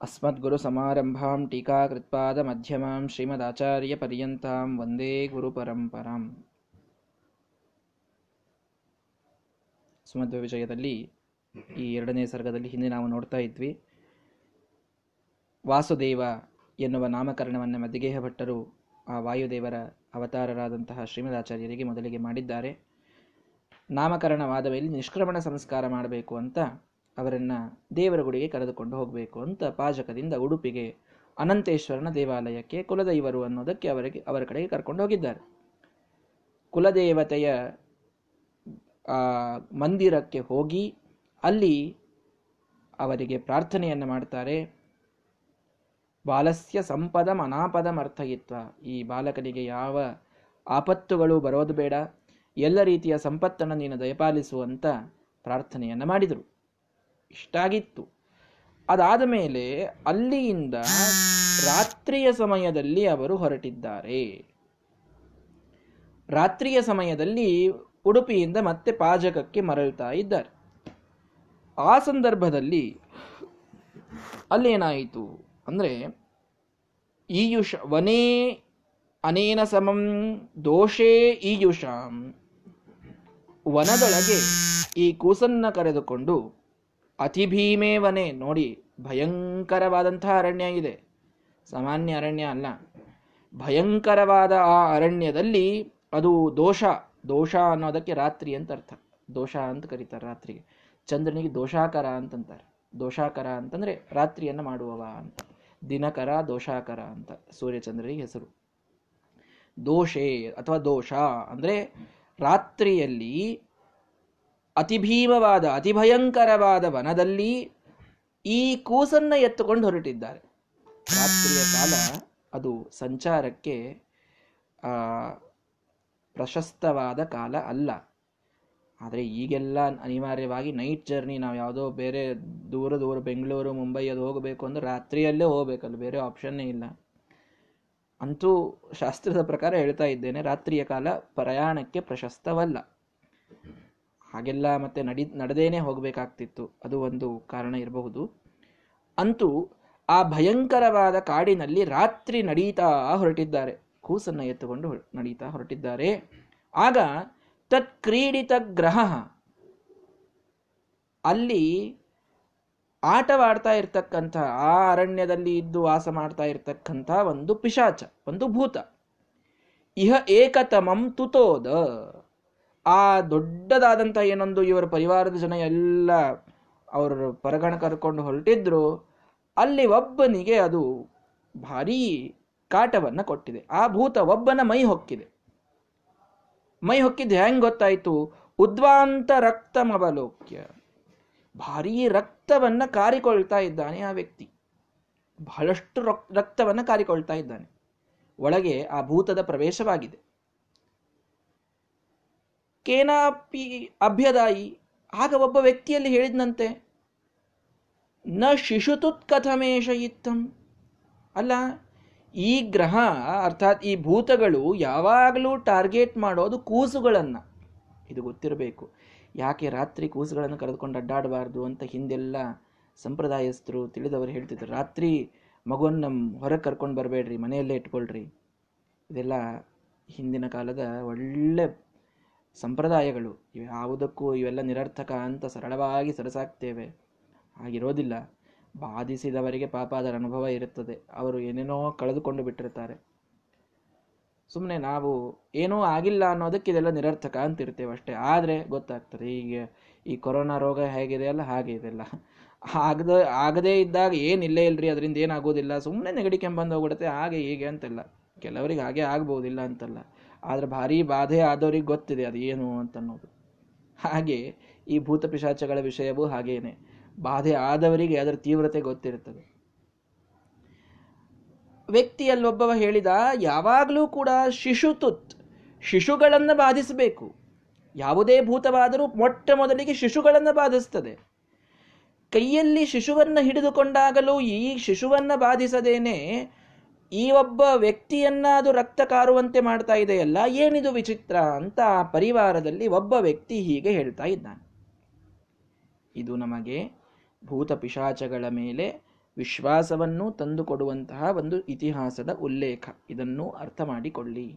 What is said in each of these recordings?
अस्मद्गुरुसमारम्भां टीकाकृत्पादमध्यमां श्रीमदाचार्यपर्यन्तां ವಂದೇ ಗುರುಪರಂಪರಾಂ ಸುಮಧ್ವ ವಿಜಯದಲ್ಲಿ ಈ ಎರಡನೇ ಸರ್ಗದಲ್ಲಿ ಹಿಂದೆ ನಾವು ನೋಡ್ತಾ ಇದ್ವಿ ವಾಸುದೇವ ಎನ್ನುವ ನಾಮಕರಣವನ್ನು ಮದ್ದಿಗೇಹ ಭಟ್ಟರು ಆ ವಾಯುದೇವರ ಅವತಾರರಾದಂತಹ ಶ್ರೀಮದಾಚಾರ್ಯರಿಗೆ ಮೊದಲಿಗೆ ಮಾಡಿದ್ದಾರೆ ನಾಮಕರಣವಾದ ಮೇಲೆ ನಿಷ್ಕ್ರಮಣ ಸಂಸ್ಕಾರ ಮಾಡಬೇಕು ಅಂತ ಅವರನ್ನ ದೇವರ ಗುಡಿಗೆ ಕರೆದುಕೊಂಡು ಹೋಗಬೇಕು ಅಂತ ಪಾಜಕದಿಂದ ಉಡುಪಿಗೆ ಅನಂತೇಶ್ವರನ ದೇವಾಲಯಕ್ಕೆ ಕುಲದೈವರು ಅನ್ನೋದಕ್ಕೆ ಅವರಿಗೆ, ಅವರ ಕಡೆಗೆ ಕರ್ಕೊಂಡು ಹೋಗಿದ್ದಾರೆ. ಕುಲದೇವತೆಯ ಮಂದಿರಕ್ಕೆ ಹೋಗಿ ಅಲ್ಲಿ ಅವರಿಗೆ ಪ್ರಾರ್ಥನೆಯನ್ನು ಮಾಡ್ತಾರೆ. ಬಾಲಸ್ಯ ಸಂಪದಂ ಅನಾಪದಂ ಅರ್ಥಯಿತ್ವ. ಈ ಬಾಲಕನಿಗೆ ಯಾವ ಆಪತ್ತುಗಳು ಬರೋದು ಬೇಡ. ಎಲ್ಲ ರೀತಿಯ ಸಂಪತ್ತನ್ನು ನೀನು ದಯಪಾಲಿಸುವಂತ ಪ್ರಾರ್ಥನೆಯನ್ನು ಮಾಡಿದರು. ಇಷ್ಟಾಗಿತ್ತು. ಅದಾದ ಮೇಲೆ ಅಲ್ಲಿಯಿಂದ ರಾತ್ರಿಯ ಸಮಯದಲ್ಲಿ ಅವರು ಹೊರಟಿದ್ದಾರೆ. ರಾತ್ರಿಯ ಸಮಯದಲ್ಲಿ ಉಡುಪಿಯಿಂದ ಮತ್ತೆ ಪಾಜಕಕ್ಕೆ ಮರಳುತ್ತಾ ಇದ್ದಾರೆ. ಆ ಸಂದರ್ಭದಲ್ಲಿ ಅಲ್ಲೇನಾಯಿತು ಅಂದರೆ, ಈಯುಷ ವನೇ ಅನೇನ ಸಮಂ ದೋಷೇ ಈಯುಷಾಂ. ವನದೊಳಗೆ ಈ ಕೂಸನ್ನ ಕರೆದುಕೊಂಡು ಅತಿಭೀಮೇವನೇ ನೋಡಿ ಭಯಂಕರವಾದಂತಹ ಅರಣ್ಯ ಇದೆ. ಸಾಮಾನ್ಯ ಅರಣ್ಯ ಅಲ್ಲ. ಭಯಂಕರವಾದ ಆ ಅರಣ್ಯದಲ್ಲಿ ಅದು ದೋಷ ದೋಷ ಅನ್ನೋದಕ್ಕೆ ರಾತ್ರಿ ಅಂತ ಅರ್ಥ. ದೋಷ ಅಂತ ಕರೀತಾರೆ ರಾತ್ರಿಗೆ. ಚಂದ್ರನಿಗೆ ದೋಷಾಕರ ಅಂತಂತಾರೆ. ದೋಷಾಕರ ಅಂತಂದ್ರೆ ರಾತ್ರಿಯನ್ನು ಮಾಡುವವ ಅಂತ. ದಿನಕರ ದೋಷಾಕರ ಅಂತ. ಸೂರ್ಯಚಂದ್ರನಿಗೆ ಹೆಸರು. ದೋಷೆ ಅಥವಾ ದೋಷ ಅಂದ್ರೆ ರಾತ್ರಿಯಲ್ಲಿ ಅತಿಭೀಮವಾದ, ಅತಿಭಯಂಕರವಾದ ವನದಲ್ಲಿ ಈ ಕೂಸನ್ನ ಎತ್ತುಕೊಂಡು ಹೊರಟಿದ್ದಾರೆ. ರಾತ್ರಿಯ ಕಾಲ ಅದು ಸಂಚಾರಕ್ಕೆ ಪ್ರಶಸ್ತವಾದ ಕಾಲ ಅಲ್ಲ. ಆದರೆ ಈಗೆಲ್ಲ ಅನಿವಾರ್ಯವಾಗಿ ನೈಟ್ ಜರ್ನಿ ನಾವು ಯಾವುದೋ ಬೇರೆ ದೂರ ದೂರ ಬೆಂಗಳೂರು, ಮುಂಬೈ ಅದು ಹೋಗಬೇಕು ಅಂದ್ರೆ ರಾತ್ರಿಯಲ್ಲೇ ಹೋಗಬೇಕಲ್ಲ, ಬೇರೆ ಆಪ್ಷನ್ನೇ ಇಲ್ಲ. ಅಂತೂ ಶಾಸ್ತ್ರದ ಪ್ರಕಾರ ಹೇಳ್ತಾ ಇದ್ದೇನೆ, ರಾತ್ರಿಯ ಕಾಲ ಪ್ರಯಾಣಕ್ಕೆ ಪ್ರಶಸ್ತವಲ್ಲ. ಹಾಗೆಲ್ಲ ಮತ್ತೆ ನಡಿ, ನಡೆದೇನೆ ಹೋಗಬೇಕಾಗ್ತಿತ್ತು. ಅದು ಒಂದು ಕಾರಣ ಇರಬಹುದು. ಅಂತೂ ಆ ಭಯಂಕರವಾದ ಕಾಡಿನಲ್ಲಿ ರಾತ್ರಿ ನಡೀತಾ ಹೊರಟಿದ್ದಾರೆ. ಕೂಸನ್ನ ಎತ್ತುಕೊಂಡು ನಡೀತಾ ಹೊರಟಿದ್ದಾರೆ. ಆಗ ತತ್ಕ್ರೀಡಿತ ಗ್ರಹ ಅಲ್ಲಿ ಆಟವಾಡ್ತಾ ಇರ್ತಕ್ಕಂಥ, ಆ ಅರಣ್ಯದಲ್ಲಿ ಇದ್ದು ವಾಸ ಮಾಡ್ತಾ ಇರ್ತಕ್ಕಂಥ ಒಂದು ಪಿಶಾಚ, ಒಂದು ಭೂತ. ಇಹ ಏಕತಮಂ ತುತೋದ. ಆ ದೊಡ್ಡದಾದಂಥ ಏನೊಂದು ಇವರ ಪರಿವಾರದ ಜನ ಎಲ್ಲ ಅವರು ಪರಗಣ ಕರ್ಕೊಂಡು ಹೊರಟಿದ್ರು, ಅಲ್ಲಿ ಒಬ್ಬನಿಗೆ ಅದು ಭಾರೀ ಕಾಟವನ್ನ ಕೊಟ್ಟಿದೆ. ಆ ಭೂತ ಒಬ್ಬನ ಮೈ ಹೊಕ್ಕಿದೆ. ಮೈ ಹೊಕ್ಕಿದ್ದು ಹೆಂಗೆ ಗೊತ್ತಾಯಿತು? ಉದ್ವಾಂತ ರಕ್ತಮವಲೋಕ್ಯ ಭಾರೀ ರಕ್ತವನ್ನ ಕಾರಿಕೊಳ್ತಾ ಇದ್ದಾನೆ ಆ ವ್ಯಕ್ತಿ. ಬಹಳಷ್ಟು ರಕ್ತವನ್ನ ಕಾರಿಕೊಳ್ತಾ ಇದ್ದಾನೆ. ಒಳಗೆ ಆ ಭೂತದ ಪ್ರವೇಶವಾಗಿದೆ. ಕೇನಾಪಿ ಅಭ್ಯದಾಯಿ. ಆಗ ಒಬ್ಬ ವ್ಯಕ್ತಿಯಲ್ಲಿ ಹೇಳಿದ್ನಂತೆ, ನ ಶಿಶುತುತ್ ಕಥಮೇಶ ಇತ್ತಂ. ಅಲ್ಲ, ಈ ಗ್ರಹ, ಅರ್ಥಾತ್ ಈ ಭೂತಗಳು ಯಾವಾಗಲೂ ಟಾರ್ಗೆಟ್ ಮಾಡೋದು ಕೂಸುಗಳನ್ನು. ಇದು ಗೊತ್ತಿರಬೇಕು. ಯಾಕೆ ರಾತ್ರಿ ಕೂಸುಗಳನ್ನು ಕರೆದುಕೊಂಡು ಅಡ್ಡಾಡಬಾರ್ದು ಅಂತ ಹಿಂದೆಲ್ಲ ಸಂಪ್ರದಾಯಸ್ಥರು ತಿಳಿದವರು ಹೇಳ್ತಿದ್ರು. ರಾತ್ರಿ ಮಗುವನ್ನು ಹೊರಗೆ ಕರ್ಕೊಂಡು ಬರಬೇಡ್ರಿ, ಮನೆಯಲ್ಲೇ ಇಟ್ಕೊಳ್ರಿ. ಇದೆಲ್ಲ ಹಿಂದಿನ ಕಾಲದ ಒಳ್ಳೆ ಸಂಪ್ರದಾಯಗಳು ಯಾವುದಕ್ಕೂ ಇವೆಲ್ಲ ನಿರರ್ಥಕ ಅಂತ ಸರಳವಾಗಿ ಸರಸಾಗ್ತೇವೆ ಹಾಗಿರೋದಿಲ್ಲ. ಬಾಧಿಸಿದವರಿಗೆ ಪಾಪ ಅದರ ಅನುಭವ ಇರುತ್ತದೆ. ಅವರು ಏನೇನೋ ಕಳೆದುಕೊಂಡು ಬಿಟ್ಟಿರ್ತಾರೆ ಸುಮ್ಮನೆ ನಾವು ಏನೂ ಆಗಿಲ್ಲ ಅನ್ನೋದಕ್ಕೆ ಇದೆಲ್ಲ ನಿರರ್ಥಕ ಅಂತ ಇರ್ತೇವೆ ಅಷ್ಟೇ. ಆದರೆ ಗೊತ್ತಾಗ್ತದೆ, ಈಗ ಈ ಕೊರೋನಾ ರೋಗ ಹೇಗಿದೆ ಅಲ್ಲ, ಹಾಗೆ ಇದೆಲ್ಲ ಆಗದ, ಆಗದೇ ಇದ್ದಾಗ ಏನಿಲ್ಲೇ ಇಲ್ರಿ, ಅದರಿಂದ ಏನಾಗೋದಿಲ್ಲ. ಸುಮ್ಮನೆ ನೆಗಡಿ ಕೆಂಬಂದು ಹೋಗ್ಬಿಡುತ್ತೆ, ಹಾಗೆ ಹೀಗೆ ಅಂತೆಲ್ಲ. ಕೆಲವರಿಗೆ ಹಾಗೆ ಆಗ್ಬೋದಿಲ್ಲ ಅಂತಲ್ಲ. ಆದರೆ ಭಾರೀ ಬಾಧೆ ಆದವ್ರಿಗೆ ಗೊತ್ತಿದೆ ಅದು ಏನು ಅಂತ ಅನ್ನೋದು ಹಾಗೆ ಈ ಭೂತ ಪಿಶಾಚಗಳ ವಿಷಯವೂ ಹಾಗೇನೆ. ಬಾಧೆ ಆದವರಿಗೆ ಅದರ ತೀವ್ರತೆ ಗೊತ್ತಿರುತ್ತದೆ. ವ್ಯಕ್ತಿಯಲ್ಲೊಬ್ಬವ ಹೇಳಿದ, ಯಾವಾಗಲೂ ಕೂಡ ಶಿಶುತುತ್ ಶಿಶುಗಳನ್ನು ಬಾಧಿಸಬೇಕು. ಯಾವುದೇ ಭೂತವಾದರೂ ಮೊಟ್ಟ ಮೊದಲಿಗೆ ಶಿಶುಗಳನ್ನು ಬಾಧಿಸ್ತದೆ. ಕೈಯಲ್ಲಿ ಶಿಶುವನ್ನ ಹಿಡಿದುಕೊಂಡಾಗಲೂ ಈ ಶಿಶುವನ್ನ ಬಾಧಿಸದೇನೆ ಈ ಒಬ್ಬ ವ್ಯಕ್ತಿಯನ್ನ ಅದು ರಕ್ತ ಕಾರುವಂತೆ ಮಾಡ್ತಾ ಇದೆಯಲ್ಲ, ಏನಿದು ವಿಚಿತ್ರ ಅಂತ ಆ ಪರಿವಾರದಲ್ಲಿ ಒಬ್ಬ ವ್ಯಕ್ತಿ ಹೀಗೆ ಹೇಳ್ತಾ ಇದ್ದಾನೆ. ಇದು ನಮಗೆ ಭೂತ ಪಿಶಾಚಗಳ ಮೇಲೆ ವಿಶ್ವಾಸವನ್ನು ತಂದುಕೊಡುವಂತಹ ಒಂದು ಇತಿಹಾಸದ ಉಲ್ಲೇಖ. ಇದನ್ನು ಅರ್ಥ ಮಾಡಿಕೊಳ್ಳಿ.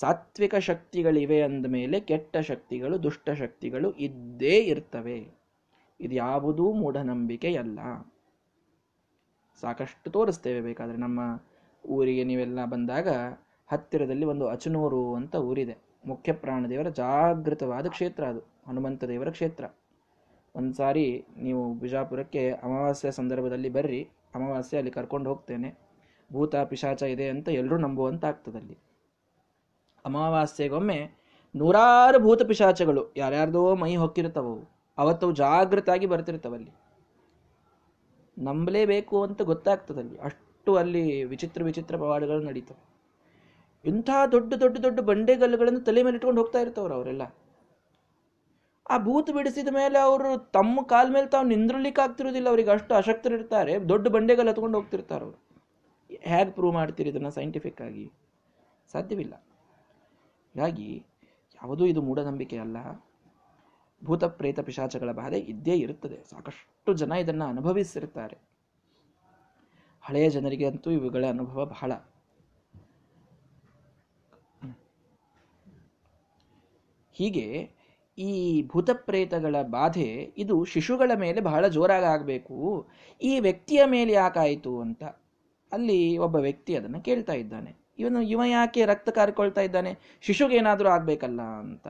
ಸಾತ್ವಿಕ ಶಕ್ತಿಗಳಿವೆ ಅಂದ ಮೇಲೆ ಕೆಟ್ಟ ಶಕ್ತಿಗಳು, ದುಷ್ಟ ಶಕ್ತಿಗಳು ಇದ್ದೇ ಇರ್ತವೆ. ಇದು ಯಾವುದೂ ಮೂಢನಂಬಿಕೆಯಲ್ಲ. ಸಾಕಷ್ಟು ತೋರಿಸ್ತೇವೆ. ಬೇಕಾದರೆ ನಮ್ಮ ಊರಿಗೆ ನೀವೆಲ್ಲ ಬಂದಾಗ ಹತ್ತಿರದಲ್ಲಿ ಒಂದು ಅಚನೂರು ಅಂತ ಊರಿದೆ. ಮುಖ್ಯ ಪ್ರಾಣದೇವರ ಜಾಗೃತವಾದ ಕ್ಷೇತ್ರ ಅದು. ಹನುಮಂತ ದೇವರ ಕ್ಷೇತ್ರ. ಒಂದು ಸಾರಿ ನೀವು ಬಿಜಾಪುರಕ್ಕೆ ಅಮಾವಾಸ್ಯ ಸಂದರ್ಭದಲ್ಲಿ ಬರ್ರಿ. ಅಮಾವಾಸ್ಯೆ ಅಲ್ಲಿ ಕರ್ಕೊಂಡು ಹೋಗ್ತೇನೆ. ಭೂತ ಪಿಶಾಚ ಇದೆ ಅಂತ ಎಲ್ಲರೂ ನಂಬುವಂತಾಗ್ತದಲ್ಲಿ. ಅಮಾವಾಸ್ಯೆಗೊಮ್ಮೆ ನೂರಾರು ಭೂತ ಪಿಶಾಚಗಳು ಯಾರ್ಯಾರ್ದೋ ಮೈ ಹೊಕ್ಕಿರ್ತಾವವು ಅವತ್ತು ಜಾಗೃತಾಗಿ ಬರ್ತಿರ್ತಾವಲ್ಲಿ ನಂಬಲೇಬೇಕು ಅಂತ ಗೊತ್ತಾಗ್ತದಲ್ಲಿ ಅಷ್ಟು ಅಲ್ಲಿ ವಿಚಿತ್ರ ವಿಚಿತ್ರ ಪವಾಡಗಳು ನಡೀತವೆ. ಇಂಥ ದೊಡ್ಡ ದೊಡ್ಡ ದೊಡ್ಡ ಬಂಡೆಗಲ್ಲುಗಳನ್ನು ತಲೆ ಮೇಲೆ ಇಟ್ಕೊಂಡು ಹೋಗ್ತಾ ಇರ್ತವ್ರು ಅವರೆಲ್ಲ. ಆ ಭೂತ ಬಿಡಿಸಿದ ಮೇಲೆ ಅವರು ತಮ್ಮ ಕಾಲ ಮೇಲೆ ತಾವು ನಿಂದ್ರಲಿಕ್ಕೆ ಆಗ್ತಿರೋದಿಲ್ಲ ಅವರಿಗೆ ಅಷ್ಟು ಅಶಕ್ತರಿರ್ತಾರೆ ದೊಡ್ಡ ಬಂಡೆಗಲ್ಲು ಹತ್ಕೊಂಡು ಹೋಗ್ತಿರ್ತಾರೆ ಅವರು. ಹೇಗೆ ಪ್ರೂವ್ ಮಾಡ್ತೀರಿ ಇದನ್ನು ಸೈಂಟಿಫಿಕ್ ಆಗಿ? ಸಾಧ್ಯವಿಲ್ಲ. ಹೀಗಾಗಿ ಯಾವುದೂ ಇದು ಮೂಢನಂಬಿಕೆ ಅಲ್ಲ. ಭೂತ ಪ್ರೇತ ಪಿಶಾಚಗಳ ಬಾಧೆ ಇದ್ದೇ ಇರುತ್ತದೆ. ಸಾಕಷ್ಟು ಜನ ಇದನ್ನು ಅನುಭವಿಸಿರ್ತಾರೆ. ಹಳೆಯ ಜನರಿಗೆ ಅಂತೂ ಇವುಗಳ ಅನುಭವ ಬಹಳ. ಹೀಗೆ ಈ ಭೂತಪ್ರೇತಗಳ ಬಾಧೆ ಇದು ಶಿಶುಗಳ ಮೇಲೆ ಬಹಳ ಜೋರಾಗಿ ಆಗಬೇಕು. ಈ ವ್ಯಕ್ತಿಯ ಮೇಲೆ ಯಾಕಾಯಿತು ಅಂತ ಅಲ್ಲಿ ಒಬ್ಬ ವ್ಯಕ್ತಿ ಅದನ್ನು ಕೇಳ್ತಾ ಇದ್ದಾನೆ. ಇವನು ಇವ ಯಾಕೆ ರಕ್ತ ಕಾರ್ಕೊಳ್ತಾ ಇದ್ದಾನೆ? ಶಿಶುಗೇನಾದರೂ ಆಗಬೇಕಲ್ಲ ಅಂತ.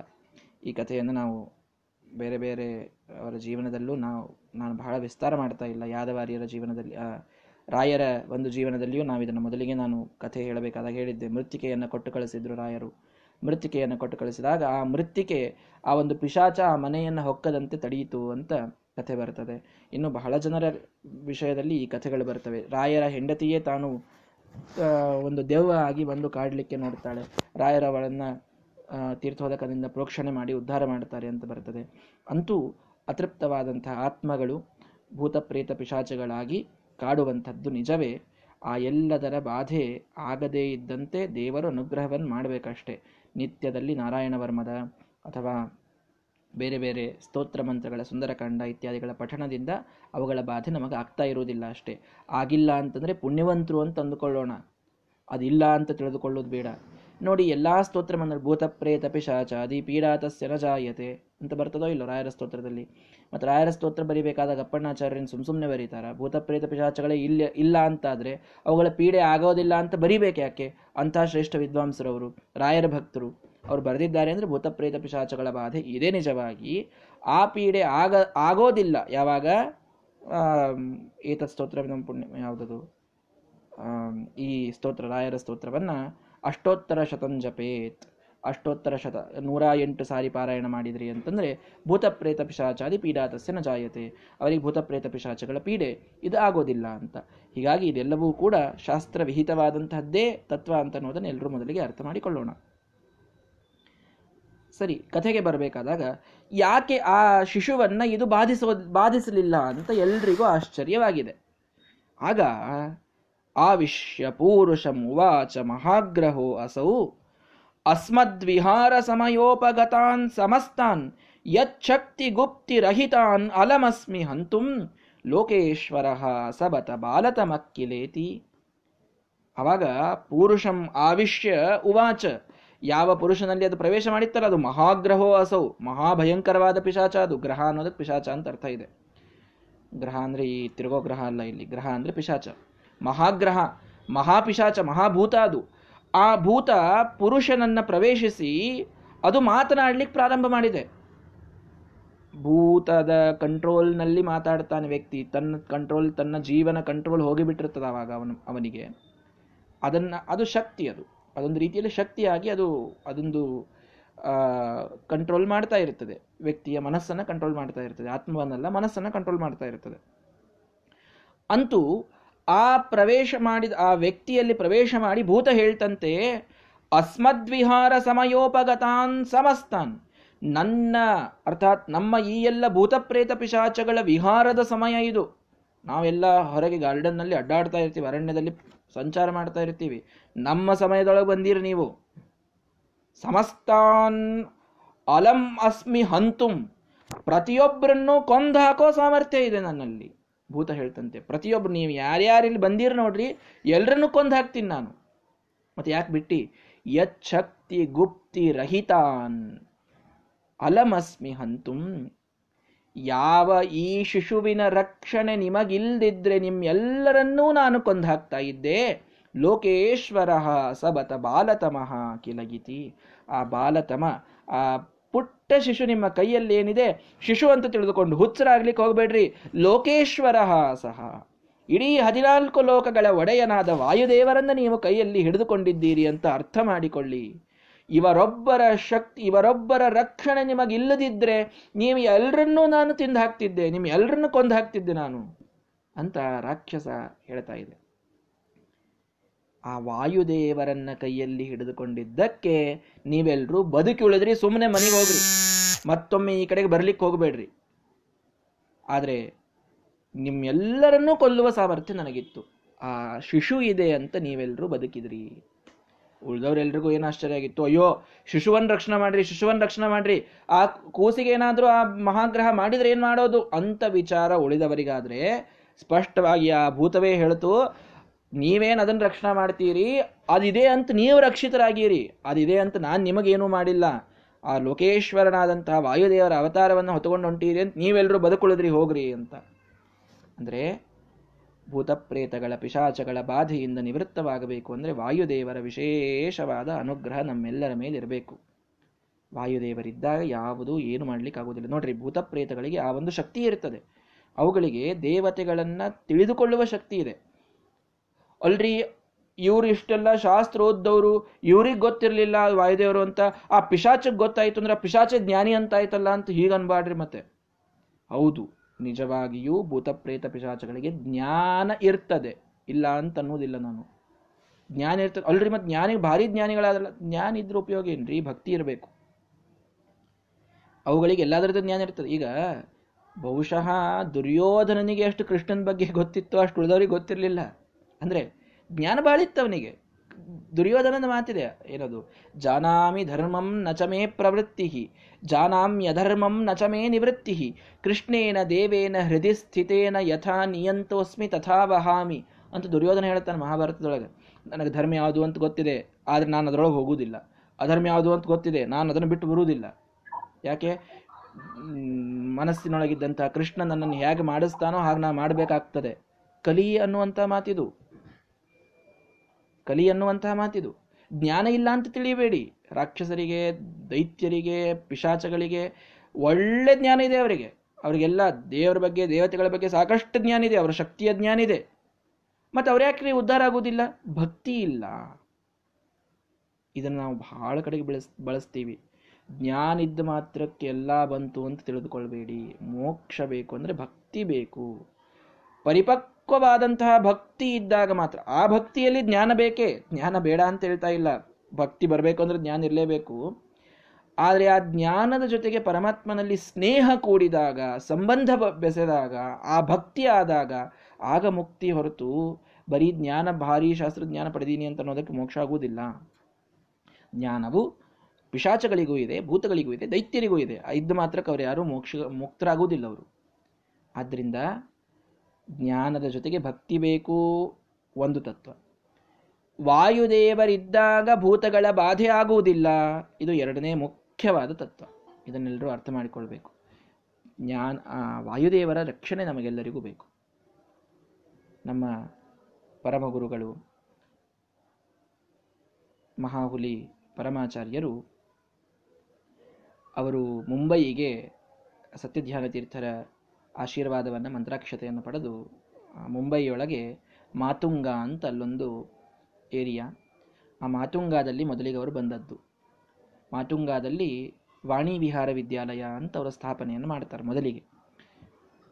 ಈ ಕಥೆಯನ್ನು ನಾವು ಬೇರೆ ಬೇರೆ ಅವರ ಜೀವನದಲ್ಲೂ ನಾವು, ನಾನು ಬಹಳ ವಿಸ್ತಾರ ಮಾಡ್ತಾ ಇಲ್ಲ. ಯಾದವಾರಿಯರ ಜೀವನದಲ್ಲಿ ರಾಯರ ಒಂದು ಜೀವನದಲ್ಲಿಯೂ ನಾವು ಇದನ್ನು ಮೊದಲಿಗೆ ನಾನು ಕಥೆ ಹೇಳಬೇಕಾದಾಗ ಹೇಳಿದ್ದೆ. ಮೃತ್ತಿಕೆಯನ್ನು ಕೊಟ್ಟು ಕಳಿಸಿದ್ರು ರಾಯರು. ಮೃತ್ತಿಕೆಯನ್ನು ಕೊಟ್ಟು ಕಳಿಸಿದಾಗ ಆ ಮೃತ್ತಿಕೆ, ಆ ಒಂದು ಪಿಶಾಚ ಆ ಮನೆಯನ್ನು ಹೊಕ್ಕದಂತೆ ತಡೆಯಿತು ಅಂತ ಕಥೆ ಬರ್ತದೆ. ಇನ್ನು ಬಹಳ ಜನರ ವಿಷಯದಲ್ಲಿ ಈ ಕಥೆಗಳು ಬರ್ತವೆ. ರಾಯರ ಹೆಂಡತಿಯೇ ತಾನು ಒಂದು ದೆವ್ವ ಆಗಿ ಬಂದು ಕಾಡಲಿಕ್ಕೆ ನೋಡ್ತಾಳೆ. ರಾಯರವಳನ್ನ ತೀರ್ಥೋದಕದಿಂದ ಪ್ರೋಕ್ಷಣೆ ಮಾಡಿ ಉದ್ಧಾರ ಮಾಡ್ತಾರೆ ಅಂತ ಬರ್ತದೆ. ಅಂತೂ ಅತೃಪ್ತವಾದಂತಹ ಆತ್ಮಗಳು ಭೂತ ಪ್ರೇತ ಪಿಶಾಚಗಳಾಗಿ ಕಾಡುವಂಥದ್ದು ನಿಜವೇ, ಆ ಎಲ್ಲದರ ಬಾಧೆ ಆಗದೇ ಇದ್ದಂತೆ ದೇವರು ಅನುಗ್ರಹವನ್ನು ಮಾಡಬೇಕಷ್ಟೆ. ನಿತ್ಯದಲ್ಲಿ ನಾರಾಯಣ ವರ್ಮದ ಅಥವಾ ಬೇರೆ ಬೇರೆ ಸ್ತೋತ್ರ ಮಂತ್ರಗಳ ಸುಂದರಕಾಂಡ ಇತ್ಯಾದಿಗಳ ಪಠಣದಿಂದ ಅವುಗಳ ಬಾಧೆ ನಮಗೆ ಆಗ್ತಾ ಇರುವುದಿಲ್ಲ ಅಷ್ಟೇ. ಆಗಿಲ್ಲ ಅಂತಂದರೆ ಪುಣ್ಯವಂತರು ಅಂತ ಅಂದುಕೊಳ್ಳೋಣ. ಅದಿಲ್ಲ ಅಂತ ತಿಳಿದುಕೊಳ್ಳೋದು ಬೇಡ. ನೋಡಿ, ಎಲ್ಲಾ ಸ್ತೋತ್ರ ಮಂತ್ರ ಭೂತ ಪ್ರೇತ ಪಿಶಾಚಾದಿ ಪೀಡಾತಸ್ಯ ಜಾಯತೆ ಅಂತ ಬರ್ತದೋ ಇಲ್ಲೋ ರಾಯರ ಸ್ತೋತ್ರದಲ್ಲಿ. ಮತ್ತು ರಾಯರ ಸ್ತೋತ್ರ ಬರಿಬೇಕಾದಾಗ ಅಪ್ಪಣ್ಣಾಚಾರ್ಯನ ಸುಮ್ ಸುಮ್ಮನೆ ಬರೀತಾರ, ಭೂತ ಪ್ರೇತ ಪಿಶಾಚಗಳೇ ಇಲ್ಲ ಇಲ್ಲ ಅಂತಾದರೆ ಅವುಗಳ ಪೀಡೆ ಆಗೋದಿಲ್ಲ ಅಂತ ಬರಿಬೇಕು ಯಾಕೆ? ಅಂಥ ಶ್ರೇಷ್ಠ ವಿದ್ವಾಂಸರವರು, ರಾಯರ ಭಕ್ತರು, ಅವ್ರು ಬರೆದಿದ್ದಾರೆ ಅಂದರೆ ಭೂತ ಪ್ರೇತ ಪಿಶಾಚಗಳ ಬಾಧೆ ಇದೇ ನಿಜವಾಗಿ. ಆ ಪೀಡೆ ಆಗ, ಆಗೋದಿಲ್ಲ. ಯಾವಾಗ? ಏತ ಸ್ತೋತ್ರ ಪುಣ್ಯ, ಯಾವುದದು? ಈ ಸ್ತೋತ್ರ, ರಾಯರ ಸ್ತೋತ್ರವನ್ನು ಅಷ್ಟೋತ್ತರ ಶತಂಜಪೇತ್ ಅಷ್ಟೋತ್ತರ ಶತ, ನೂರ ಎಂಟು ಸಾರಿ ಪಾರಾಯಣ ಮಾಡಿದ್ರಿ ಅಂತಂದರೆ ಭೂತಪ್ರೇತ ಪಿಶಾಚಾದಿ ಪೀಡಾತಸ್ಯನ ಜಾಯತೆ. ಅವರಿಗೆ ಭೂತಪ್ರೇತ ಪಿಶಾಚಗಳ ಪೀಡೆ ಇದು ಆಗೋದಿಲ್ಲ ಅಂತ. ಹೀಗಾಗಿ ಇದೆಲ್ಲವೂ ಕೂಡ ಶಾಸ್ತ್ರ ವಿಹಿತವಾದಂತಹದ್ದೇ ತತ್ವ ಅಂತ ಅನ್ನೋದನ್ನು ಎಲ್ಲರೂ ಮೊದಲಿಗೆ ಅರ್ಥ ಮಾಡಿಕೊಳ್ಳೋಣ. ಸರಿ, ಕಥೆಗೆ ಬರಬೇಕಾದಾಗ ಯಾಕೆ ಆ ಶಿಶುವನ್ನು ಇದು ಬಾಧಿಸೋ, ಬಾಧಿಸಲಿಲ್ಲ ಅಂತ ಎಲ್ರಿಗೂ ಆಶ್ಚರ್ಯವಾಗಿದೆ. ಆಗ ಆವಿಶ್ಯ ಪೂರುಷಂ ಉವಾಚ ಮಹಾಗ್ರಹೋ ಅಸೌ. ಅಸ್ಮದ್ವಿಹಾರ ಸಮಯೋಪಗತಾನ್ ಸಮಸ್ತಾನ್ ಯಚ್ಛಕ್ತಿ ಗುಪ್ತಿರಹಿತಾನ್ ಅಲಮಸ್ಮಿ ಹಂತುಂ. ಲೋಕೇಶ್ವರ ಸಬತ ಬಾಲತಮಕ್ಕಿಲೇತಿ. ಅವಾಗ ಪುರುಷಂ ಆವಿಶ್ಯ ಉವಾಚ. ಯಾವ ಪುರುಷನಲ್ಲಿ ಅದು ಪ್ರವೇಶ ಮಾಡಿತ್ತಲ್ಲ, ಅದು ಮಹಾಗ್ರಹೋ ಅಸೌ. ಮಹಾಭಯಂಕರವಾದ ಪಿಶಾಚ ಅದು. ಗ್ರಹ ಅನ್ನೋದಕ್ಕೆ ಪಿಶಾಚ ಅಂತ ಅರ್ಥ ಇದೆ. ಗ್ರಹ ಅಂದ್ರೆ ಈ ತಿರುಗೋ ಗ್ರಹ ಅಲ್ಲ ಇಲ್ಲಿ. ಗ್ರಹ ಅಂದರೆ ಪಿಶಾಚ. ಮಹಾಗ್ರಹ, ಮಹಾಪಿಶಾಚ, ಮಹಾಭೂತ ಅದು. ಆ ಭೂತ ಪುರುಷನನ್ನ ಪ್ರವೇಶಿಸಿ ಅದು ಮಾತನಾಡ್ಲಿಕ್ಕೆ ಪ್ರಾರಂಭ ಮಾಡಿದೆ. ಭೂತದ ಕಂಟ್ರೋಲ್ನಲ್ಲಿ ಮಾತಾಡ್ತಾನೆ ವ್ಯಕ್ತಿ. ತನ್ನ ಕಂಟ್ರೋಲ್, ತನ್ನ ಜೀವನ ಕಂಟ್ರೋಲ್ ಹೋಗಿಬಿಟ್ಟಿರ್ತದೆ ಅವಾಗ ಅವನು, ಅವನಿಗೆ. ಅದನ್ನ, ಅದು ಶಕ್ತಿ ಅದು. ಅದೊಂದು ರೀತಿಯಲ್ಲಿ ಶಕ್ತಿಯಾಗಿ ಅದು, ಅದೊಂದು ಕಂಟ್ರೋಲ್ ಮಾಡ್ತಾ ಇರ್ತದೆ. ವ್ಯಕ್ತಿಯ ಮನಸ್ಸನ್ನು ಕಂಟ್ರೋಲ್ ಮಾಡ್ತಾ ಇರ್ತದೆ. ಆತ್ಮವನ್ನೆಲ್ಲ ಮನಸ್ಸನ್ನು ಕಂಟ್ರೋಲ್ ಮಾಡ್ತಾ ಇರ್ತದೆ. ಅಂತೂ ಆ ಪ್ರವೇಶ ಮಾಡಿದ, ಆ ವ್ಯಕ್ತಿಯಲ್ಲಿ ಪ್ರವೇಶ ಮಾಡಿ ಭೂತ ಹೇಳ್ತಂತೆ, ಅಸ್ಮದ್ವಿಹಾರ ಸಮಯೋಪಗತಾನ್ ಸಮಸ್ತಾನ್. ನನ್ನ, ಅರ್ಥಾತ್ ನಮ್ಮ ಈ ಎಲ್ಲ ಭೂತಪ್ರೇತ ಪಿಶಾಚಗಳ ವಿಹಾರದ ಸಮಯ ಇದು. ನಾವೆಲ್ಲ ಹೊರಗೆ ಗಾರ್ಡನ್ನಲ್ಲಿ ಅಡ್ಡಾಡ್ತಾ ಇರ್ತೀವಿ, ಅರಣ್ಯದಲ್ಲಿ ಸಂಚಾರ ಮಾಡ್ತಾ ಇರ್ತೀವಿ. ನಮ್ಮ ಸಮಯದೊಳಗೆ ಬಂದಿರಿ ನೀವು. ಸಮಸ್ತಾನ್ ಅಲಂ ಅಸ್ಮಿ ಹಂತುಂ. ಪ್ರತಿಯೊಬ್ಬರನ್ನು ಕೊಂದು ಹಾಕೋ ಸಾಮರ್ಥ್ಯ ಇದೆ ನನ್ನಲ್ಲಿ. ಭೂತ ಹೇಳ್ತಂತೆ. ಪ್ರತಿಯೊಬ್ಬರು ನೀವು ಯಾರ್ಯಾರಿಲ್ಲಿ ಬಂದಿರ ನೋಡ್ರಿ ಎಲ್ಲರನ್ನೂ ಕೊಂದು ಹಾಕ್ತೀನಿ ನಾನು. ಮತ್ತೆ ಯಾಕೆ ಬಿಟ್ಟಿ? ಯಚ್ಛಕ್ತಿ ಗುಪ್ತಿ ರಹಿತಾನ್ ಅಲಮಸ್ಮಿ ಹಂತುಂ. ಯಾವ ಈ ಶಿಶುವಿನ ರಕ್ಷಣೆ ನಿಮಗಿಲ್ದಿದ್ರೆ ನಿಮ್ಮೆಲ್ಲರನ್ನೂ ನಾನು ಕೊಂದು ಹಾಕ್ತಾ ಇದ್ದೆ. ಲೋಕೇಶ್ವರ ಸಬತ ಬಾಲತಮಃ ಕಿಲಗಿತಿ. ಆ ಬಾಲತಮ, ಆ ಪುಟ್ಟ ಶಿಶು ನಿಮ್ಮ ಕೈಯಲ್ಲಿ ಏನಿದೆ, ಶಿಶು ಅಂತ ತಿಳಿದುಕೊಂಡು ಹುಚ್ಚರಾಗ್ಲಿಕ್ಕೆ ಹೋಗಬೇಡ್ರಿ. ಲೋಕೇಶ್ವರ ಸಹ. ಇಡೀ ಹದಿನಾಲ್ಕು ಲೋಕಗಳ ಒಡೆಯನಾದ ವಾಯುದೇವರನ್ನು ನೀವು ಕೈಯಲ್ಲಿ ಹಿಡಿದುಕೊಂಡಿದ್ದೀರಿ ಅಂತ ಅರ್ಥ ಮಾಡಿಕೊಳ್ಳಿ. ಇವರೊಬ್ಬರ ಶಕ್ತಿ, ಇವರೊಬ್ಬರ ರಕ್ಷಣೆ ನಿಮಗಿಲ್ಲದಿದ್ದರೆ ನೀವು ಎಲ್ಲರನ್ನೂ ನಾನು ತಿಂದು ಹಾಕ್ತಿದ್ದೆ ನಿಮ್ಮ ಎಲ್ಲರನ್ನೂ ಕೊಂದು ಹಾಕ್ತಿದ್ದೆ ನಾನು ಅಂತ ರಾಕ್ಷಸ ಹೇಳ್ತಾ ಇದೆ. ಆ ವಾಯುದೇವರನ್ನ ಕೈಯಲ್ಲಿ ಹಿಡಿದುಕೊಂಡಿದ್ದಕ್ಕೆ ನೀವೆಲ್ಲರೂ ಬದುಕಿ ಉಳಿದ್ರಿ ಸುಮ್ಮನೆ ಮನೆಗೆ ಹೋಗ್ರಿ. ಮತ್ತೊಮ್ಮೆ ಈ ಕಡೆಗೆ ಬರ್ಲಿಕ್ಕೆ ಹೋಗಬೇಡ್ರಿ. ಆದ್ರೆ ನಿಮ್ಮೆಲ್ಲರನ್ನೂ ಕೊಲ್ಲುವ ಸಾಮರ್ಥ್ಯ ನನಗಿತ್ತು. ಆ ಶಿಶು ಇದೆ ಅಂತ ನೀವೆಲ್ಲರೂ ಬದುಕಿದ್ರಿ. ಉಳಿದವರೆಲ್ರಿಗೂ ಏನು ಆಶ್ಚರ್ಯ ಆಗಿತ್ತು? ಅಯ್ಯೋ ಶಿಶುವನ್ ರಕ್ಷಣೆ ಮಾಡ್ರಿ ಶಿಶುವನ್ ರಕ್ಷಣೆ ಮಾಡ್ರಿ. ಆ ಕೂಸಿಗೆ ಏನಾದರೂ ಆ ಮಹಾಗ್ರಹ ಮಾಡಿದ್ರೆ ಏನು ಮಾಡೋದು? ಅಂತ ವಿಚಾರ ಉಳಿದವರಿಗಾದ್ರೆ ಸ್ಪಷ್ಟವಾಗಿ ಆ ಭೂತವೇ ಹೇಳ್ತು ನೀವೇನು ಅದನ್ನು ರಕ್ಷಣೆ ಮಾಡ್ತೀರಿ? ಅದಿದೆ ಅಂತ ನೀವು ರಕ್ಷಿತರಾಗಿರಿ. ಅದಿದೆ ಅಂತ ನಾನು ನಿಮಗೇನೂ ಮಾಡಿಲ್ಲ. ಆ ಲೋಕೇಶ್ವರನಾದಂತಹ ವಾಯುದೇವರ ಅವತಾರವನ್ನು ಹೊತ್ಕೊಂಡು ಹೊಂಟೀರಿ ಅಂತ ನೀವೆಲ್ಲರೂ ಬದುಕುಳಿದ್ರಿ, ಹೋಗ್ರಿ ಅಂತ. ಅಂದರೆ ಭೂತಪ್ರೇತಗಳ ಪಿಶಾಚಗಳ ಬಾಧೆಯಿಂದ ನಿವೃತ್ತವಾಗಬೇಕು ಅಂದರೆ ವಾಯುದೇವರ ವಿಶೇಷವಾದ ಅನುಗ್ರಹ ನಮ್ಮೆಲ್ಲರ ಮೇಲೆ ಇರಬೇಕು ವಾಯುದೇವರಿದ್ದಾಗ ಯಾವುದೂ ಏನು ಮಾಡ್ಲಿಕ್ಕೆ ಆಗೋದಿಲ್ಲ ನೋಡ್ರಿ, ಭೂತಪ್ರೇತಗಳಿಗೆ ಆ ಒಂದು ಶಕ್ತಿ ಇರ್ತದೆ. ಅವುಗಳಿಗೆ ದೇವತೆಗಳನ್ನು ತಿಳಿದುಕೊಳ್ಳುವ ಶಕ್ತಿ ಇದೆ. ಅಲ್ರಿ, ಇವ್ರು ಇಷ್ಟೆಲ್ಲ ಶಾಸ್ತ್ರ ಓದ್ದವರು, ಇವ್ರಿಗೆ ಗೊತ್ತಿರಲಿಲ್ಲ ವಾಯುದೇವರು ಅಂತ, ಆ ಪಿಶಾಚಕ್ಕೆ ಗೊತ್ತಾಯ್ತು ಅಂದ್ರೆ ಪಿಶಾಚ ಜ್ಞಾನಿ ಅಂತ ಆಯ್ತಲ್ಲ ಅಂತ ಹೀಗನ್ಬಾಡ್ರಿ ಮತ್ತೆ. ಹೌದು, ನಿಜವಾಗಿಯೂ ಭೂತಪ್ರೇತ ಪಿಶಾಚಗಳಿಗೆ ಜ್ಞಾನ ಇರ್ತದೆ. ಇಲ್ಲ ಅಂತ ಅನ್ನೋದಿಲ್ಲ ನಾನು. ಜ್ಞಾನ ಇರ್ತದೆ ಅಲ್ರಿ ಮತ್ತೆ ಜ್ಞಾನಿಗೆ ಭಾರಿ ಜ್ಞಾನಿಗಳಾದಲ್ಲ ಜ್ಞಾನ ಇದ್ರ ಉಪಯೋಗ ಏನ್ರಿ? ಭಕ್ತಿ ಇರಬೇಕು. ಅವುಗಳಿಗೆ ಎಲ್ಲದರದ್ದು ಜ್ಞಾನ ಇರ್ತದೆ. ಈಗ ಬಹುಶಃ ದುರ್ಯೋಧನನಿಗೆ ಎಷ್ಟು ಕೃಷ್ಣನ ಬಗ್ಗೆ ಗೊತ್ತಿತ್ತು, ಅಷ್ಟು ಉಳಿದವ್ರಿಗೆ ಗೊತ್ತಿರಲಿಲ್ಲ. ಅಂದ್ರೆ ಜ್ಞಾನ ಬಾಳಿತ್ತವನಿಗೆ. ದುರ್ಯೋಧನದ ಮಾತಿದೆ, ಏನದು? ಜಾನಾಮಿ ಧರ್ಮಂ ನಚಮೇ ಪ್ರವೃತ್ತಿ ಜಾನಾಮ್ಯಧರ್ಮಂ ನಚಮೇ ನಿವೃತ್ತಿ ಕೃಷ್ಣೇನ ದೇವೇನ ಹೃದಯ ಸ್ಥಿತೇನ ಯಥಾ ನಿಯಂತೋಸ್ಮಿ ತಥಾ ವಹಾಮಿ ಅಂತ ದುರ್ಯೋಧನ ಹೇಳ್ತಾನೆ ಮಹಾಭಾರತದೊಳಗೆ. ನನಗೆ ಧರ್ಮ ಯಾವುದು ಅಂತ ಗೊತ್ತಿದೆ, ಆದರೆ ನಾನು ಅದರೊಳಗೆ ಹೋಗುವುದಿಲ್ಲ. ಅಧರ್ಮ ಯಾವುದು ಅಂತ ಗೊತ್ತಿದೆ, ನಾನು ಅದನ್ನು ಬಿಟ್ಟು ಬರುವುದಿಲ್ಲ. ಯಾಕೆ? ಮನಸ್ಸಿನೊಳಗಿದ್ದಂಥ ಕೃಷ್ಣ ನನ್ನನ್ನು ಹೇಗೆ ಮಾಡಿಸ್ತಾನೋ ಹಾಗೆ ನಾನು ಮಾಡಬೇಕಾಗ್ತದೆ. ಕಲಿ ಅನ್ನುವಂಥ ಮಾತಿದು. ಕಲಿ ಅನ್ನುವಂತಹ ಮಾತಿದು. ಜ್ಞಾನ ಇಲ್ಲ ಅಂತ ತಿಳಿಯಬೇಡಿ. ರಾಕ್ಷಸರಿಗೆ, ದೈತ್ಯರಿಗೆ, ಪಿಶಾಚಗಳಿಗೆ ಒಳ್ಳೆ ಜ್ಞಾನ ಇದೆ ಅವರಿಗೆ. ಅವರಿಗೆಲ್ಲ ದೇವರ ಬಗ್ಗೆ, ದೇವತೆಗಳ ಬಗ್ಗೆ ಸಾಕಷ್ಟು ಜ್ಞಾನ ಇದೆ. ಅವರ ಶಕ್ತಿಯ ಜ್ಞಾನ ಇದೆ. ಮತ್ತು ಯಾಕ್ರಿ ಉದ್ಧಾರ ಆಗುವುದಿಲ್ಲ ಭಕ್ತಿ ಇಲ್ಲ. ಇದನ್ನು ನಾವು ಬಹಳ ಕಡೆಗೆ ಬೆಳೆಸ್, ಬಳಸ್ತೀವಿ. ಜ್ಞಾನ ಇದ್ದ ಮಾತ್ರಕ್ಕೆ ಎಲ್ಲ ಬಂತು ಅಂತ ತಿಳಿದುಕೊಳ್ಬೇಡಿ. ಮೋಕ್ಷ ಬೇಕು ಅಂದರೆ ಭಕ್ತಿ ಬೇಕು. ಪರಿಪಕ್ವವಾದಂತಹ ಭಕ್ತಿ ಇದ್ದಾಗ ಮಾತ್ರ. ಆ ಭಕ್ತಿಯಲ್ಲಿ ಜ್ಞಾನ ಬೇಕೇ? ಜ್ಞಾನ ಬೇಡ ಅಂತ ಹೇಳ್ತಾ ಇಲ್ಲ. ಭಕ್ತಿ ಬರಬೇಕು ಅಂದ್ರೆ ಜ್ಞಾನ ಇರಲೇಬೇಕು. ಆದರೆ ಆ ಜ್ಞಾನದ ಜೊತೆಗೆ ಪರಮಾತ್ಮನಲ್ಲಿ ಸ್ನೇಹ ಕೂಡಿದಾಗ, ಸಂಬಂಧ ಬೆಸೆದಾಗ, ಆ ಭಕ್ತಿ ಆದಾಗ ಆಗ ಮುಕ್ತಿ ಹೊರತು ಬರೀ ಜ್ಞಾನ, ಭಾರಿ ಶಾಸ್ತ್ರಜ್ಞಾನ ಪಡೆದೀನಿ ಅಂತ ಅನ್ನೋದಕ್ಕೆ ಮೋಕ್ಷ ಆಗುವುದಿಲ್ಲ. ಜ್ಞಾನವು ಪಿಶಾಚಗಳಿಗೂ ಇದೆ, ಭೂತಗಳಿಗೂ ಇದೆ, ದೈತ್ಯರಿಗೂ ಇದೆ. ಇದ್ದು ಮಾತ್ರಕ್ಕೆ ಅವರು ಯಾರು ಮೋಕ್ಷ, ಮುಕ್ತರಾಗುವುದಿಲ್ಲ ಅವರು. ಆದ್ದರಿಂದ ಜ್ಞಾನದ ಜೊತೆಗೆ ಭಕ್ತಿ ಬೇಕು ಒಂದು ತತ್ವ. ವಾಯುದೇವರಿದ್ದಾಗ ಭೂತಗಳ ಬಾಧೆ ಆಗುವುದಿಲ್ಲ. ಇದು ಎರಡನೇ ಮುಖ್ಯವಾದ ತತ್ವ. ಇದನ್ನೆಲ್ಲರೂ ಅರ್ಥ ಮಾಡಿಕೊಳ್ಬೇಕು. ಜ್ಞಾನ ವಾಯುದೇವರ ರಕ್ಷಣೆ ನಮಗೆಲ್ಲರಿಗೂ ಬೇಕು. ನಮ್ಮ ಪರಮಗುರುಗಳು, ಮಹಾಹುಲಿ ಪರಮಾಚಾರ್ಯರು, ಅವರು ಮುಂಬಯಿಗೆ ಸತ್ಯಧ್ಯಾನ ತೀರ್ಥರ ಆಶೀರ್ವಾದವನ್ನು ಮಂತ್ರಾಕ್ಷತೆಯನ್ನು ಪಡೆದು ಮುಂಬೈಯೊಳಗೆ ಮಾತುಂಗ ಅಂತ ಅಲ್ಲೊಂದು ಏರಿಯಾ. ಆ ಮಾತುಂಗಾದಲ್ಲಿ ಮೊದಲಿಗೆ ಅವರು ಬಂದದ್ದು. ಮಾತುಂಗಾದಲ್ಲಿ ವಾಣಿ ವಿಹಾರ ವಿದ್ಯಾಲಯ ಅಂತ ಅವರ ಸ್ಥಾಪನೆಯನ್ನು ಮಾಡ್ತಾರೆ ಮೊದಲಿಗೆ.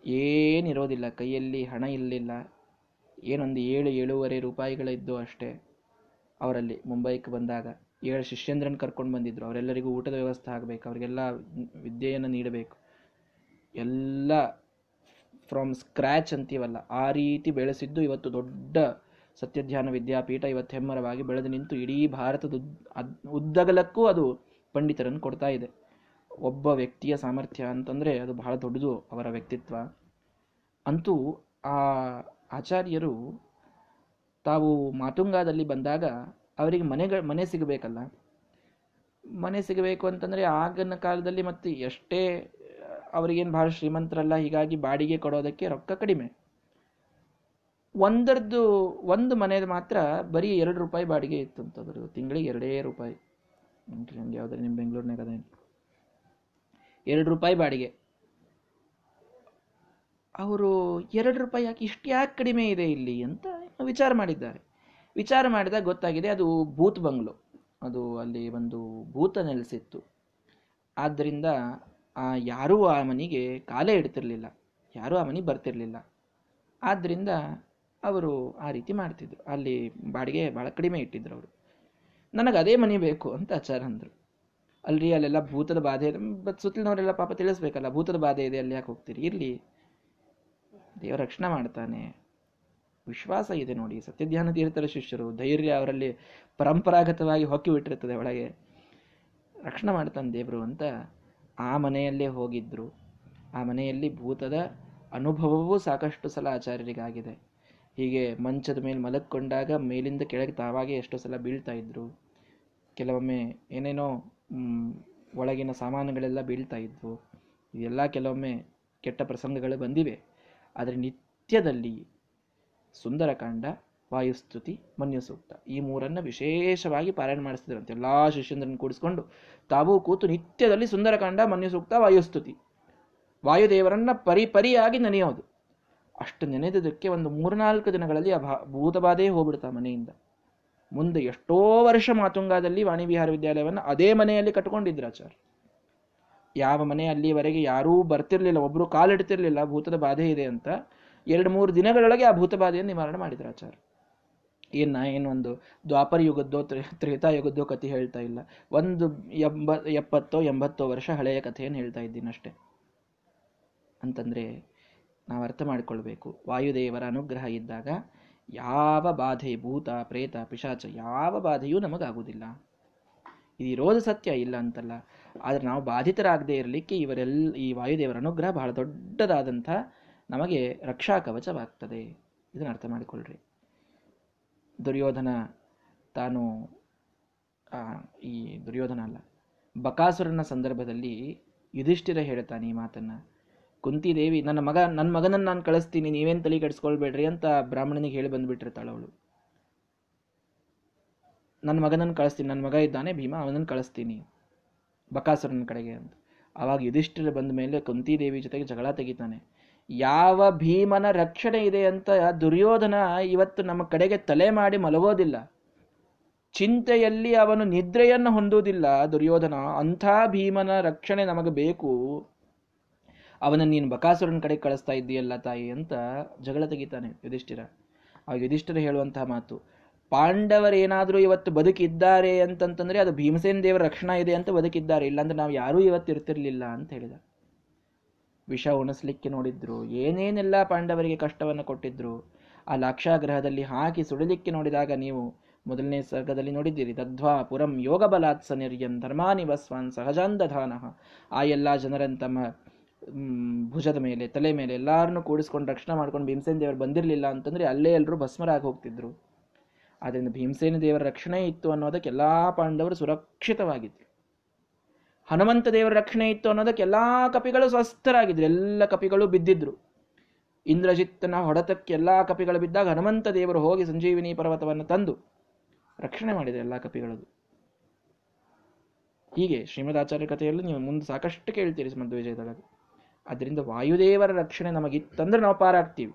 ಏನಿರೋದಿಲ್ಲ, ಕೈಯಲ್ಲಿ ಹಣ ಇರಲಿಲ್ಲ. ಏನೊಂದು ಏಳು ಏಳೂವರೆ ರೂಪಾಯಿಗಳಿದ್ದು ಅಷ್ಟೇ ಅವರಲ್ಲಿ ಮುಂಬೈಗೆ ಬಂದಾಗ. ಏಳು ಶಿಷ್ಯೇಂದ್ರನ್ ಕರ್ಕೊಂಡು ಬಂದಿದ್ರು. ಅವರೆಲ್ಲರಿಗೂ ಊಟದ ವ್ಯವಸ್ಥೆ ಆಗಬೇಕು. ಅವರಿಗೆಲ್ಲ ವಿದ್ಯೆಯನ್ನು ನೀಡಬೇಕು. ಎಲ್ಲ ಫ್ರಮ್ ಸ್ಕ್ರ್ಯಾಚ್ ಅಂತೀವಲ್ಲ, ಆ ರೀತಿ ಬೆಳೆಸಿದ್ದು ಇವತ್ತು ದೊಡ್ಡ ಸತ್ಯಧ್ಯಾನ ವಿದ್ಯಾಪೀಠ ಇವತ್ತು ಹೆಮ್ಮರವಾಗಿ ಬೆಳೆದು ನಿಂತು ಇಡೀ ಭಾರತದ ಉದ್ದಗಲಕ್ಕೂ ಅದು ಪಂಡಿತರನ್ನು ಕೊಡ್ತಾ ಇದೆ. ಒಬ್ಬ ವ್ಯಕ್ತಿಯ ಸಾಮರ್ಥ್ಯ ಅಂತಂದರೆ ಅದು ಬಹಳ ದೊಡ್ಡದು ಅವರ ವ್ಯಕ್ತಿತ್ವ. ಅಂತೂ ಆ ಆಚಾರ್ಯರು ತಾವು ಮಾತುಂಗಾದಲ್ಲಿ ಬಂದಾಗ ಅವರಿಗೆ ಮನೆಗಳ ಮನೆ ಸಿಗಬೇಕಲ್ಲ. ಮನೆ ಸಿಗಬೇಕು ಅಂತಂದರೆ ಆಗಿನ ಕಾಲದಲ್ಲಿ ಮತ್ತೆ ಎಷ್ಟೇ ಅವರಿಗೇನು ಭಾಳ ಶ್ರೀಮಂತರಲ್ಲ, ಹೀಗಾಗಿ ಬಾಡಿಗೆ ಕೊಡೋದಕ್ಕೆ ರೊಕ್ಕ ಕಡಿಮೆ. ಒಂದರದ್ದು ಒಂದು ಮನೆಯದು ಮಾತ್ರ ಬರೀ ಎರಡು ರೂಪಾಯಿ ಬಾಡಿಗೆ ಇತ್ತು ಅಂತಂದ್ರು. ತಿಂಗಳಿಗೆ ಎರಡೇ ರೂಪಾಯಿ. ಹಂಗೆ ಯಾವ್ದಾರು ನಿಮ್ಮ ಬೆಂಗಳೂರಿನಾಗ ಅದೇನು ಎರಡು ರೂಪಾಯಿ ಬಾಡಿಗೆ. ಅವರು ಎರಡು ರೂಪಾಯಿ ಯಾಕೆ ಇಷ್ಟು ಯಾಕೆ ಕಡಿಮೆ ಇದೆ ಇಲ್ಲಿ ಅಂತ ವಿಚಾರ ಮಾಡಿದ್ದಾರೆ. ವಿಚಾರ ಮಾಡಿದಾಗ ಗೊತ್ತಾಗಿದೆ, ಅದು ಭೂತ್ ಬಂಗ್ಲೋ. ಅದು ಅಲ್ಲಿ ಒಂದು ಭೂತ ನೆಲೆಸಿತ್ತು. ಆದ್ದರಿಂದ ಯಾರೂ ಆ ಮನೆಗೆ ಕಾಲೇ ಇಡ್ತಿರಲಿಲ್ಲ. ಯಾರೂ ಆ ಮನೆಗೆ ಬರ್ತಿರಲಿಲ್ಲ. ಆದ್ದರಿಂದ ಅವರು ಆ ರೀತಿ ಮಾಡ್ತಿದ್ರು. ಅಲ್ಲಿ ಬಾಡಿಗೆ ಭಾಳ ಕಡಿಮೆ ಇಟ್ಟಿದ್ರು ಅವರು. ನನಗೆ ಅದೇ ಮನೆ ಬೇಕು ಅಂತ ಆಚಾರ ಅಂದರು. ಅಲ್ರಿ, ಅಲ್ಲೆಲ್ಲ ಭೂತದ ಬಾಧೆ ಬಟ್ ಸುತ್ತಲಿನವರೆಲ್ಲ ಪಾಪ ತಿಳಿಸ್ಬೇಕಲ್ಲ, ಭೂತದ ಬಾಧೆ ಇದೆ, ಅಲ್ಲಿ ಯಾಕೆ ಹೋಗ್ತೀರಿ? ಇರಲಿ. ದೇವರ ರಕ್ಷಣೆ ಮಾಡ್ತಾನೆ. ವಿಶ್ವಾಸ ಇದೆ ನೋಡಿ. ಸತ್ಯಧ್ಯಾನ ತೀರ್ಥರ ಶಿಷ್ಯರು ಧೈರ್ಯ ಅವರಲ್ಲಿ ಪರಂಪರಾಗತವಾಗಿ ಹೊಕ್ಕಿ ಬಿಟ್ಟಿರ್ತದೆ ಒಳಗೆ. ರಕ್ಷಣೆ ಮಾಡ್ತಾನೆ ದೇವರು ಅಂತ ಆ ಮನೆಯಲ್ಲೇ ಹೋಗಿದ್ದರು ಆ ಮನೆಯಲ್ಲಿ ಭೂತದ ಅನುಭವವೂ ಸಾಕಷ್ಟು ಸಲ ಆಚಾರ್ಯರಿಗಾಗಿದೆ. ಹೀಗೆ ಮಂಚದ ಮೇಲೆ ಮಲಕ್ಕೊಂಡಾಗ ಮೇಲಿಂದ ಕೆಳಗೆ ತಾವಾಗೆ ಎಷ್ಟೋ ಸಲ ಬೀಳ್ತಾ ಇದ್ರು. ಕೆಲವೊಮ್ಮೆ ಏನೇನೋ ಒಳಗಿನ ಸಾಮಾನುಗಳೆಲ್ಲ ಬೀಳ್ತಾ ಇದ್ವು. ಇದೆಲ್ಲ ಕೆಲವೊಮ್ಮೆ ಕೆಟ್ಟ ಪ್ರಸಂಗಗಳು ಬಂದಿವೆ. ಆದರೆ ನಿತ್ಯದಲ್ಲಿ ಸುಂದರಕಾಂಡ ವಾಯುಸ್ತುತಿ ಮನ್ಯು ಸೂಕ್ತ ಈ ಮೂರನ್ನು ವಿಶೇಷವಾಗಿ ಪಾರಾಯಣ ಮಾಡಿಸ್ತಿದ್ರಂತೆ ಎಲ್ಲ ಶಿಷ್ಯಂದ್ರನ್ನು ಕೂಡಿಸ್ಕೊಂಡು ತಾವು ಕೂತು ನಿತ್ಯದಲ್ಲಿ ಸುಂದರಕಾಂಡ ಮನ್ಯು ಸೂಕ್ತ ವಾಯುಸ್ತುತಿ. ವಾಯುದೇವರನ್ನ ಪರಿಪರಿಯಾಗಿ ನೆನೆಯೋದು. ಅಷ್ಟು ನೆನೆದಕ್ಕೆ ಒಂದು ಮೂರ್ನಾಲ್ಕು ದಿನಗಳಲ್ಲಿ ಆ ಭೂತಬಾಧೆ ಹೋಗ್ಬಿಡ್ತಾ ಮನೆಯಿಂದ. ಮುಂದೆ ಎಷ್ಟೋ ವರ್ಷ ಮಾತುಂಗಾದಲ್ಲಿ ವಾಣಿವಿಹಾರ ವಿದ್ಯಾಲಯವನ್ನು ಅದೇ ಮನೆಯಲ್ಲಿ ಕಟ್ಕೊಂಡಿದ್ರು ಆಚಾರ ಯಾವ ಮನೆ ಅಲ್ಲಿವರೆಗೆ ಯಾರೂ ಬರ್ತಿರ್ಲಿಲ್ಲ ಒಬ್ಬರು ಕಾಲಿಡ್ತಿರ್ಲಿಲ್ಲ, ಭೂತದ ಬಾಧೆ ಇದೆ ಅಂತ ಎರಡು ಮೂರು ದಿನಗಳೊಳಗೆ ಆ ಭೂತ ಬಾಧೆಯನ್ನು ನಿವಾರಣೆ ಮಾಡಿದ್ರು ಏನ ಏನೊಂದು ದ್ವಾಪರ ಯುಗದ್ದೋ ತ್ರೇತಾ ಯುಗದ್ದೋ ಕಥೆ ಹೇಳ್ತಾ ಇಲ್ಲ. ಒಂದು ಎಂಬ, ಎಪ್ಪತ್ತೋ, ಎಂಬತ್ತೋ ವರ್ಷ ಹಳೆಯ ಕಥೆಯನ್ನು ಹೇಳ್ತಾ ಇದ್ದೀನಿ ಅಂತಂದರೆ ನಾವು ಅರ್ಥ ಮಾಡಿಕೊಳ್ಬೇಕು. ವಾಯುದೇವರ ಅನುಗ್ರಹ ಇದ್ದಾಗ ಯಾವ ಬಾಧೆ ಭೂತ, ಪ್ರೇತ, ಪಿಶಾಚ ಯಾವ ಬಾಧೆಯೂ ನಮಗಾಗುವುದಿಲ್ಲ. ಇದಿರೋದು ಸತ್ಯ, ಇಲ್ಲ ಅಂತಲ್ಲ. ಆದರೆ ನಾವು ಬಾಧಿತರಾಗದೇ ಇರಲಿಕ್ಕೆ ಇವರೆಲ್ಲ ಈ ವಾಯುದೇವರ ಅನುಗ್ರಹ ಬಹಳ ದೊಡ್ಡದಾದಂಥ ನಮಗೆ ರಕ್ಷಾ ಕವಚವಾಗ್ತದೆ. ಇದನ್ನು ಅರ್ಥ ಮಾಡಿಕೊಳ್ಳ್ರಿ ದುರ್ಯೋಧನ ತಾನು ಈ ದುರ್ಯೋಧನ ಅಲ್ಲ, ಬಕಾಸುರನ ಸಂದರ್ಭದಲ್ಲಿ ಯುಧಿಷ್ಠಿರ ಹೇಳ್ತಾನೆ ಈ ಮಾತನ್ನು. ಕುಂತಿದೇವಿ ನನ್ನ ಮಗ ನನ್ನ ಮಗನನ್ನು ನಾನು ಕಳಿಸ್ತೀನಿ, ನೀವೇನು ತಲೆ ಕೆಡಿಸ್ಕೊಳ್ಬೇಡ್ರಿ ಅಂತ ಬ್ರಾಹ್ಮಣನಿಗೆ ಹೇಳಿ ಬಂದುಬಿಟ್ಟಿರ್ತಾಳೆ ಅವಳು. ನನ್ನ ಮಗನನ್ನು ಕಳಿಸ್ತೀನಿ ನನ್ನ ಮಗ ಇದ್ದಾನೆ, ಭೀಮ, ಅವನನ್ನು ಕಳಿಸ್ತೀನಿ, ಬಕಾಸುರನ ಕಡೆಗೆ ಅಂತ. ಆವಾಗ ಯುಧಿಷ್ಠಿರ ಬಂದ ಮೇಲೆ ಕುಂತಿದೇವಿ ಜೊತೆಗೆ ಜಗಳ ತೆಗಿತಾನೆ. ಯಾವ ಭೀಮನ ರಕ್ಷಣೆ ಇದೆ ಅಂತ ದುರ್ಯೋಧನ ಇವತ್ತು ನಮ್ಮ ಕಡೆಗೆ ತಲೆ ಮಾಡಿ ಮಲಗೋದಿಲ್ಲ. ಚಿಂತೆಯಲ್ಲಿ ಅವನು ನಿದ್ರೆಯನ್ನು ಹೊಂದುವುದಿಲ್ಲ. ದುರ್ಯೋಧನ, ಅಂಥ ಭೀಮನ ರಕ್ಷಣೆ ನಮಗೆ ಬೇಕು. ಅವನ ನೀನು ಬಕಾಸುರನ ಕಡೆ ಕಳಿಸ್ತಾ ಇದ್ದೀಯಲ್ಲ ತಾಯಿ ಅಂತ ಜಗಳ ತೆಗಿತಾನೆ ಯುಧಿಷ್ಠಿರ. ಆ ಯುಧಿಷ್ಠಿರ ಹೇಳುವಂತಹ ಮಾತು, ಪಾಂಡವರೇನಾದರೂ ಇವತ್ತು ಬದುಕಿದ್ದಾರೆ ಅಂತಂತಂದ್ರೆ ಅದು ಭೀಮಸೇನ ದೇವರ ರಕ್ಷಣಾ ಇದೆ ಅಂತ ಬದುಕಿದ್ದಾರೆ. ಇಲ್ಲಾಂದ್ರೆ ನಾವು ಯಾರೂ ಇವತ್ತು ಇರ್ತಿರಲಿಲ್ಲ ಅಂತ ಹೇಳಿದ. ವಿಷ ಉಣಿಸ್ಲಿಕ್ಕೆ ನೋಡಿದ್ರು. ಏನೇನೆಲ್ಲ ಪಾಂಡವರಿಗೆ ಕಷ್ಟವನ್ನು ಕೊಟ್ಟಿದ್ರು. ಆ ಲಾಕ್ಷಾಗ್ರಹದಲ್ಲಿ ಹಾಕಿ ಸುಡಲಿಕ್ಕೆ ನೋಡಿದಾಗ ನೀವು ಮೊದಲನೇ ಸರ್ಗದಲ್ಲಿ ನೋಡಿದ್ದೀರಿ. ತದ್ವಾ ಪುರಂ ಯೋಗ ಬಲಾತ್ಸ ನಿರ್ಯಂ ಧರ್ಮಾನಿವಸ್ವಾನ್ ಸಹಜಾಂಧಧಾನ. ಆ ಎಲ್ಲ ಜನರನ್ನು ತಮ್ಮ ಭುಜದ ಮೇಲೆ, ತಲೆ ಮೇಲೆ ಎಲ್ಲರನ್ನು ಕೂಡಿಸ್ಕೊಂಡು ರಕ್ಷಣೆ ಮಾಡ್ಕೊಂಡು ಭೀಮಸೇನ ದೇವರು ಬಂದಿರಲಿಲ್ಲ ಅಂತಂದರೆ ಅಲ್ಲೇ ಎಲ್ಲರೂ ಭಸ್ಮರಾಗಿ ಹೋಗ್ತಿದ್ರು. ಆದ್ದರಿಂದ ಭೀಮಸೇನ ದೇವರ ರಕ್ಷಣೆ ಇತ್ತು ಅನ್ನೋದಕ್ಕೆ ಎಲ್ಲ ಪಾಂಡವರು ಸುರಕ್ಷಿತವಾಗಿದ್ರು. ಹನುಮಂತ ದೇವರ ರಕ್ಷಣೆ ಇತ್ತು ಅನ್ನೋದಕ್ಕೆ ಎಲ್ಲ ಕಪಿಗಳು ಸ್ವಸ್ಥರಾಗಿದ್ರು. ಎಲ್ಲ ಕಪಿಗಳು ಬಿದ್ದಿದ್ರು. ಇಂದ್ರಜಿತ್ತನ ಹೊಡೆತಕ್ಕೆ ಎಲ್ಲ ಕಪಿಗಳು ಬಿದ್ದಾಗ ಹನುಮಂತ ದೇವರು ಹೋಗಿ ಸಂಜೀವಿನಿ ಪರ್ವತವನ್ನು ತಂದು ರಕ್ಷಣೆ ಮಾಡಿದೆ ಎಲ್ಲ ಕಪಿಗಳದು. ಹೀಗೆ ಶ್ರೀಮದ್ ಆಚಾರ್ಯ ಕಥೆಯಲ್ಲಿ ನೀವು ಮುಂದೆ ಸಾಕಷ್ಟು ಕೇಳ್ತೀರಿ ಮಧ್ವವಿಜಯದೊಳಗೆ ಅದರಿಂದ ವಾಯುದೇವರ ರಕ್ಷಣೆ ನಮಗಿತ್ತಂದ್ರೆ ನಾವು ಪಾರಾಗ್ತೀವಿ.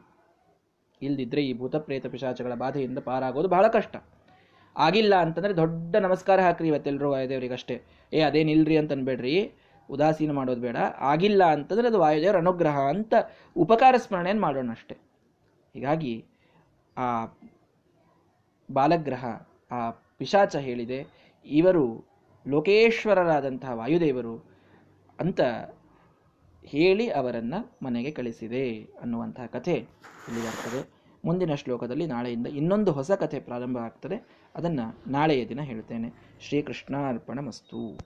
ಇಲ್ದಿದ್ರೆ ಈ ಭೂತ ಪ್ರೇತ ಪಿಶಾಚಗಳ ಬಾಧೆಯಿಂದ ಪಾರಾಗೋದು ಬಹಳ ಕಷ್ಟ. ಆಗಿಲ್ಲ ಅಂತಂದ್ರೆ ದೊಡ್ಡ ನಮಸ್ಕಾರ ಹಾಕ್ರಿ ಇವತ್ತೆಲ್ಲರೂ ವಾಯುದೇವರಿಗಷ್ಟೇ. ಏ, ಅದೇನಿಲ್ರಿ ಅಂತ ಅನ್ಬೇಡ್ರಿ ಉದಾಸೀನ ಮಾಡೋದು ಬೇಡ. ಆಗಿಲ್ಲ ಅಂತಂದ್ರೆ ಅದು ವಾಯುದೇವರ ಅನುಗ್ರಹ ಅಂತ ಉಪಕಾರ ಸ್ಮರಣೆಯನ್ನು ಮಾಡೋಣ ಅಷ್ಟೆ. ಹೀಗಾಗಿ ಆ ಬಾಲಗ್ರಹ, ಆ ಪಿಶಾಚ ಹೇಳಿದೆ, ಇವರು ಲೋಕೇಶ್ವರರಾದಂತಹ ವಾಯುದೇವರು ಅಂತ ಹೇಳಿ ಅವರನ್ನು ಮನೆಗೆ ಕಳಿಸಿದೆ ಅನ್ನುವಂತಹ ಕಥೆ ಇಲ್ಲಿ ಬರ್ತದೆ. ಮುಂದಿನ ಶ್ಲೋಕದಲ್ಲಿ ನಾಳೆಯಿಂದ ಇನ್ನೊಂದು ಹೊಸ ಕಥೆ ಪ್ರಾರಂಭ ಆಗ್ತದೆ. ಅದನ್ನು ನಾಳೆಯ ದಿನ ಹೇಳ್ತೇನೆ. ಶ್ರೀಕೃಷ್ಣಾರ್ಪಣ ಮಸ್ತು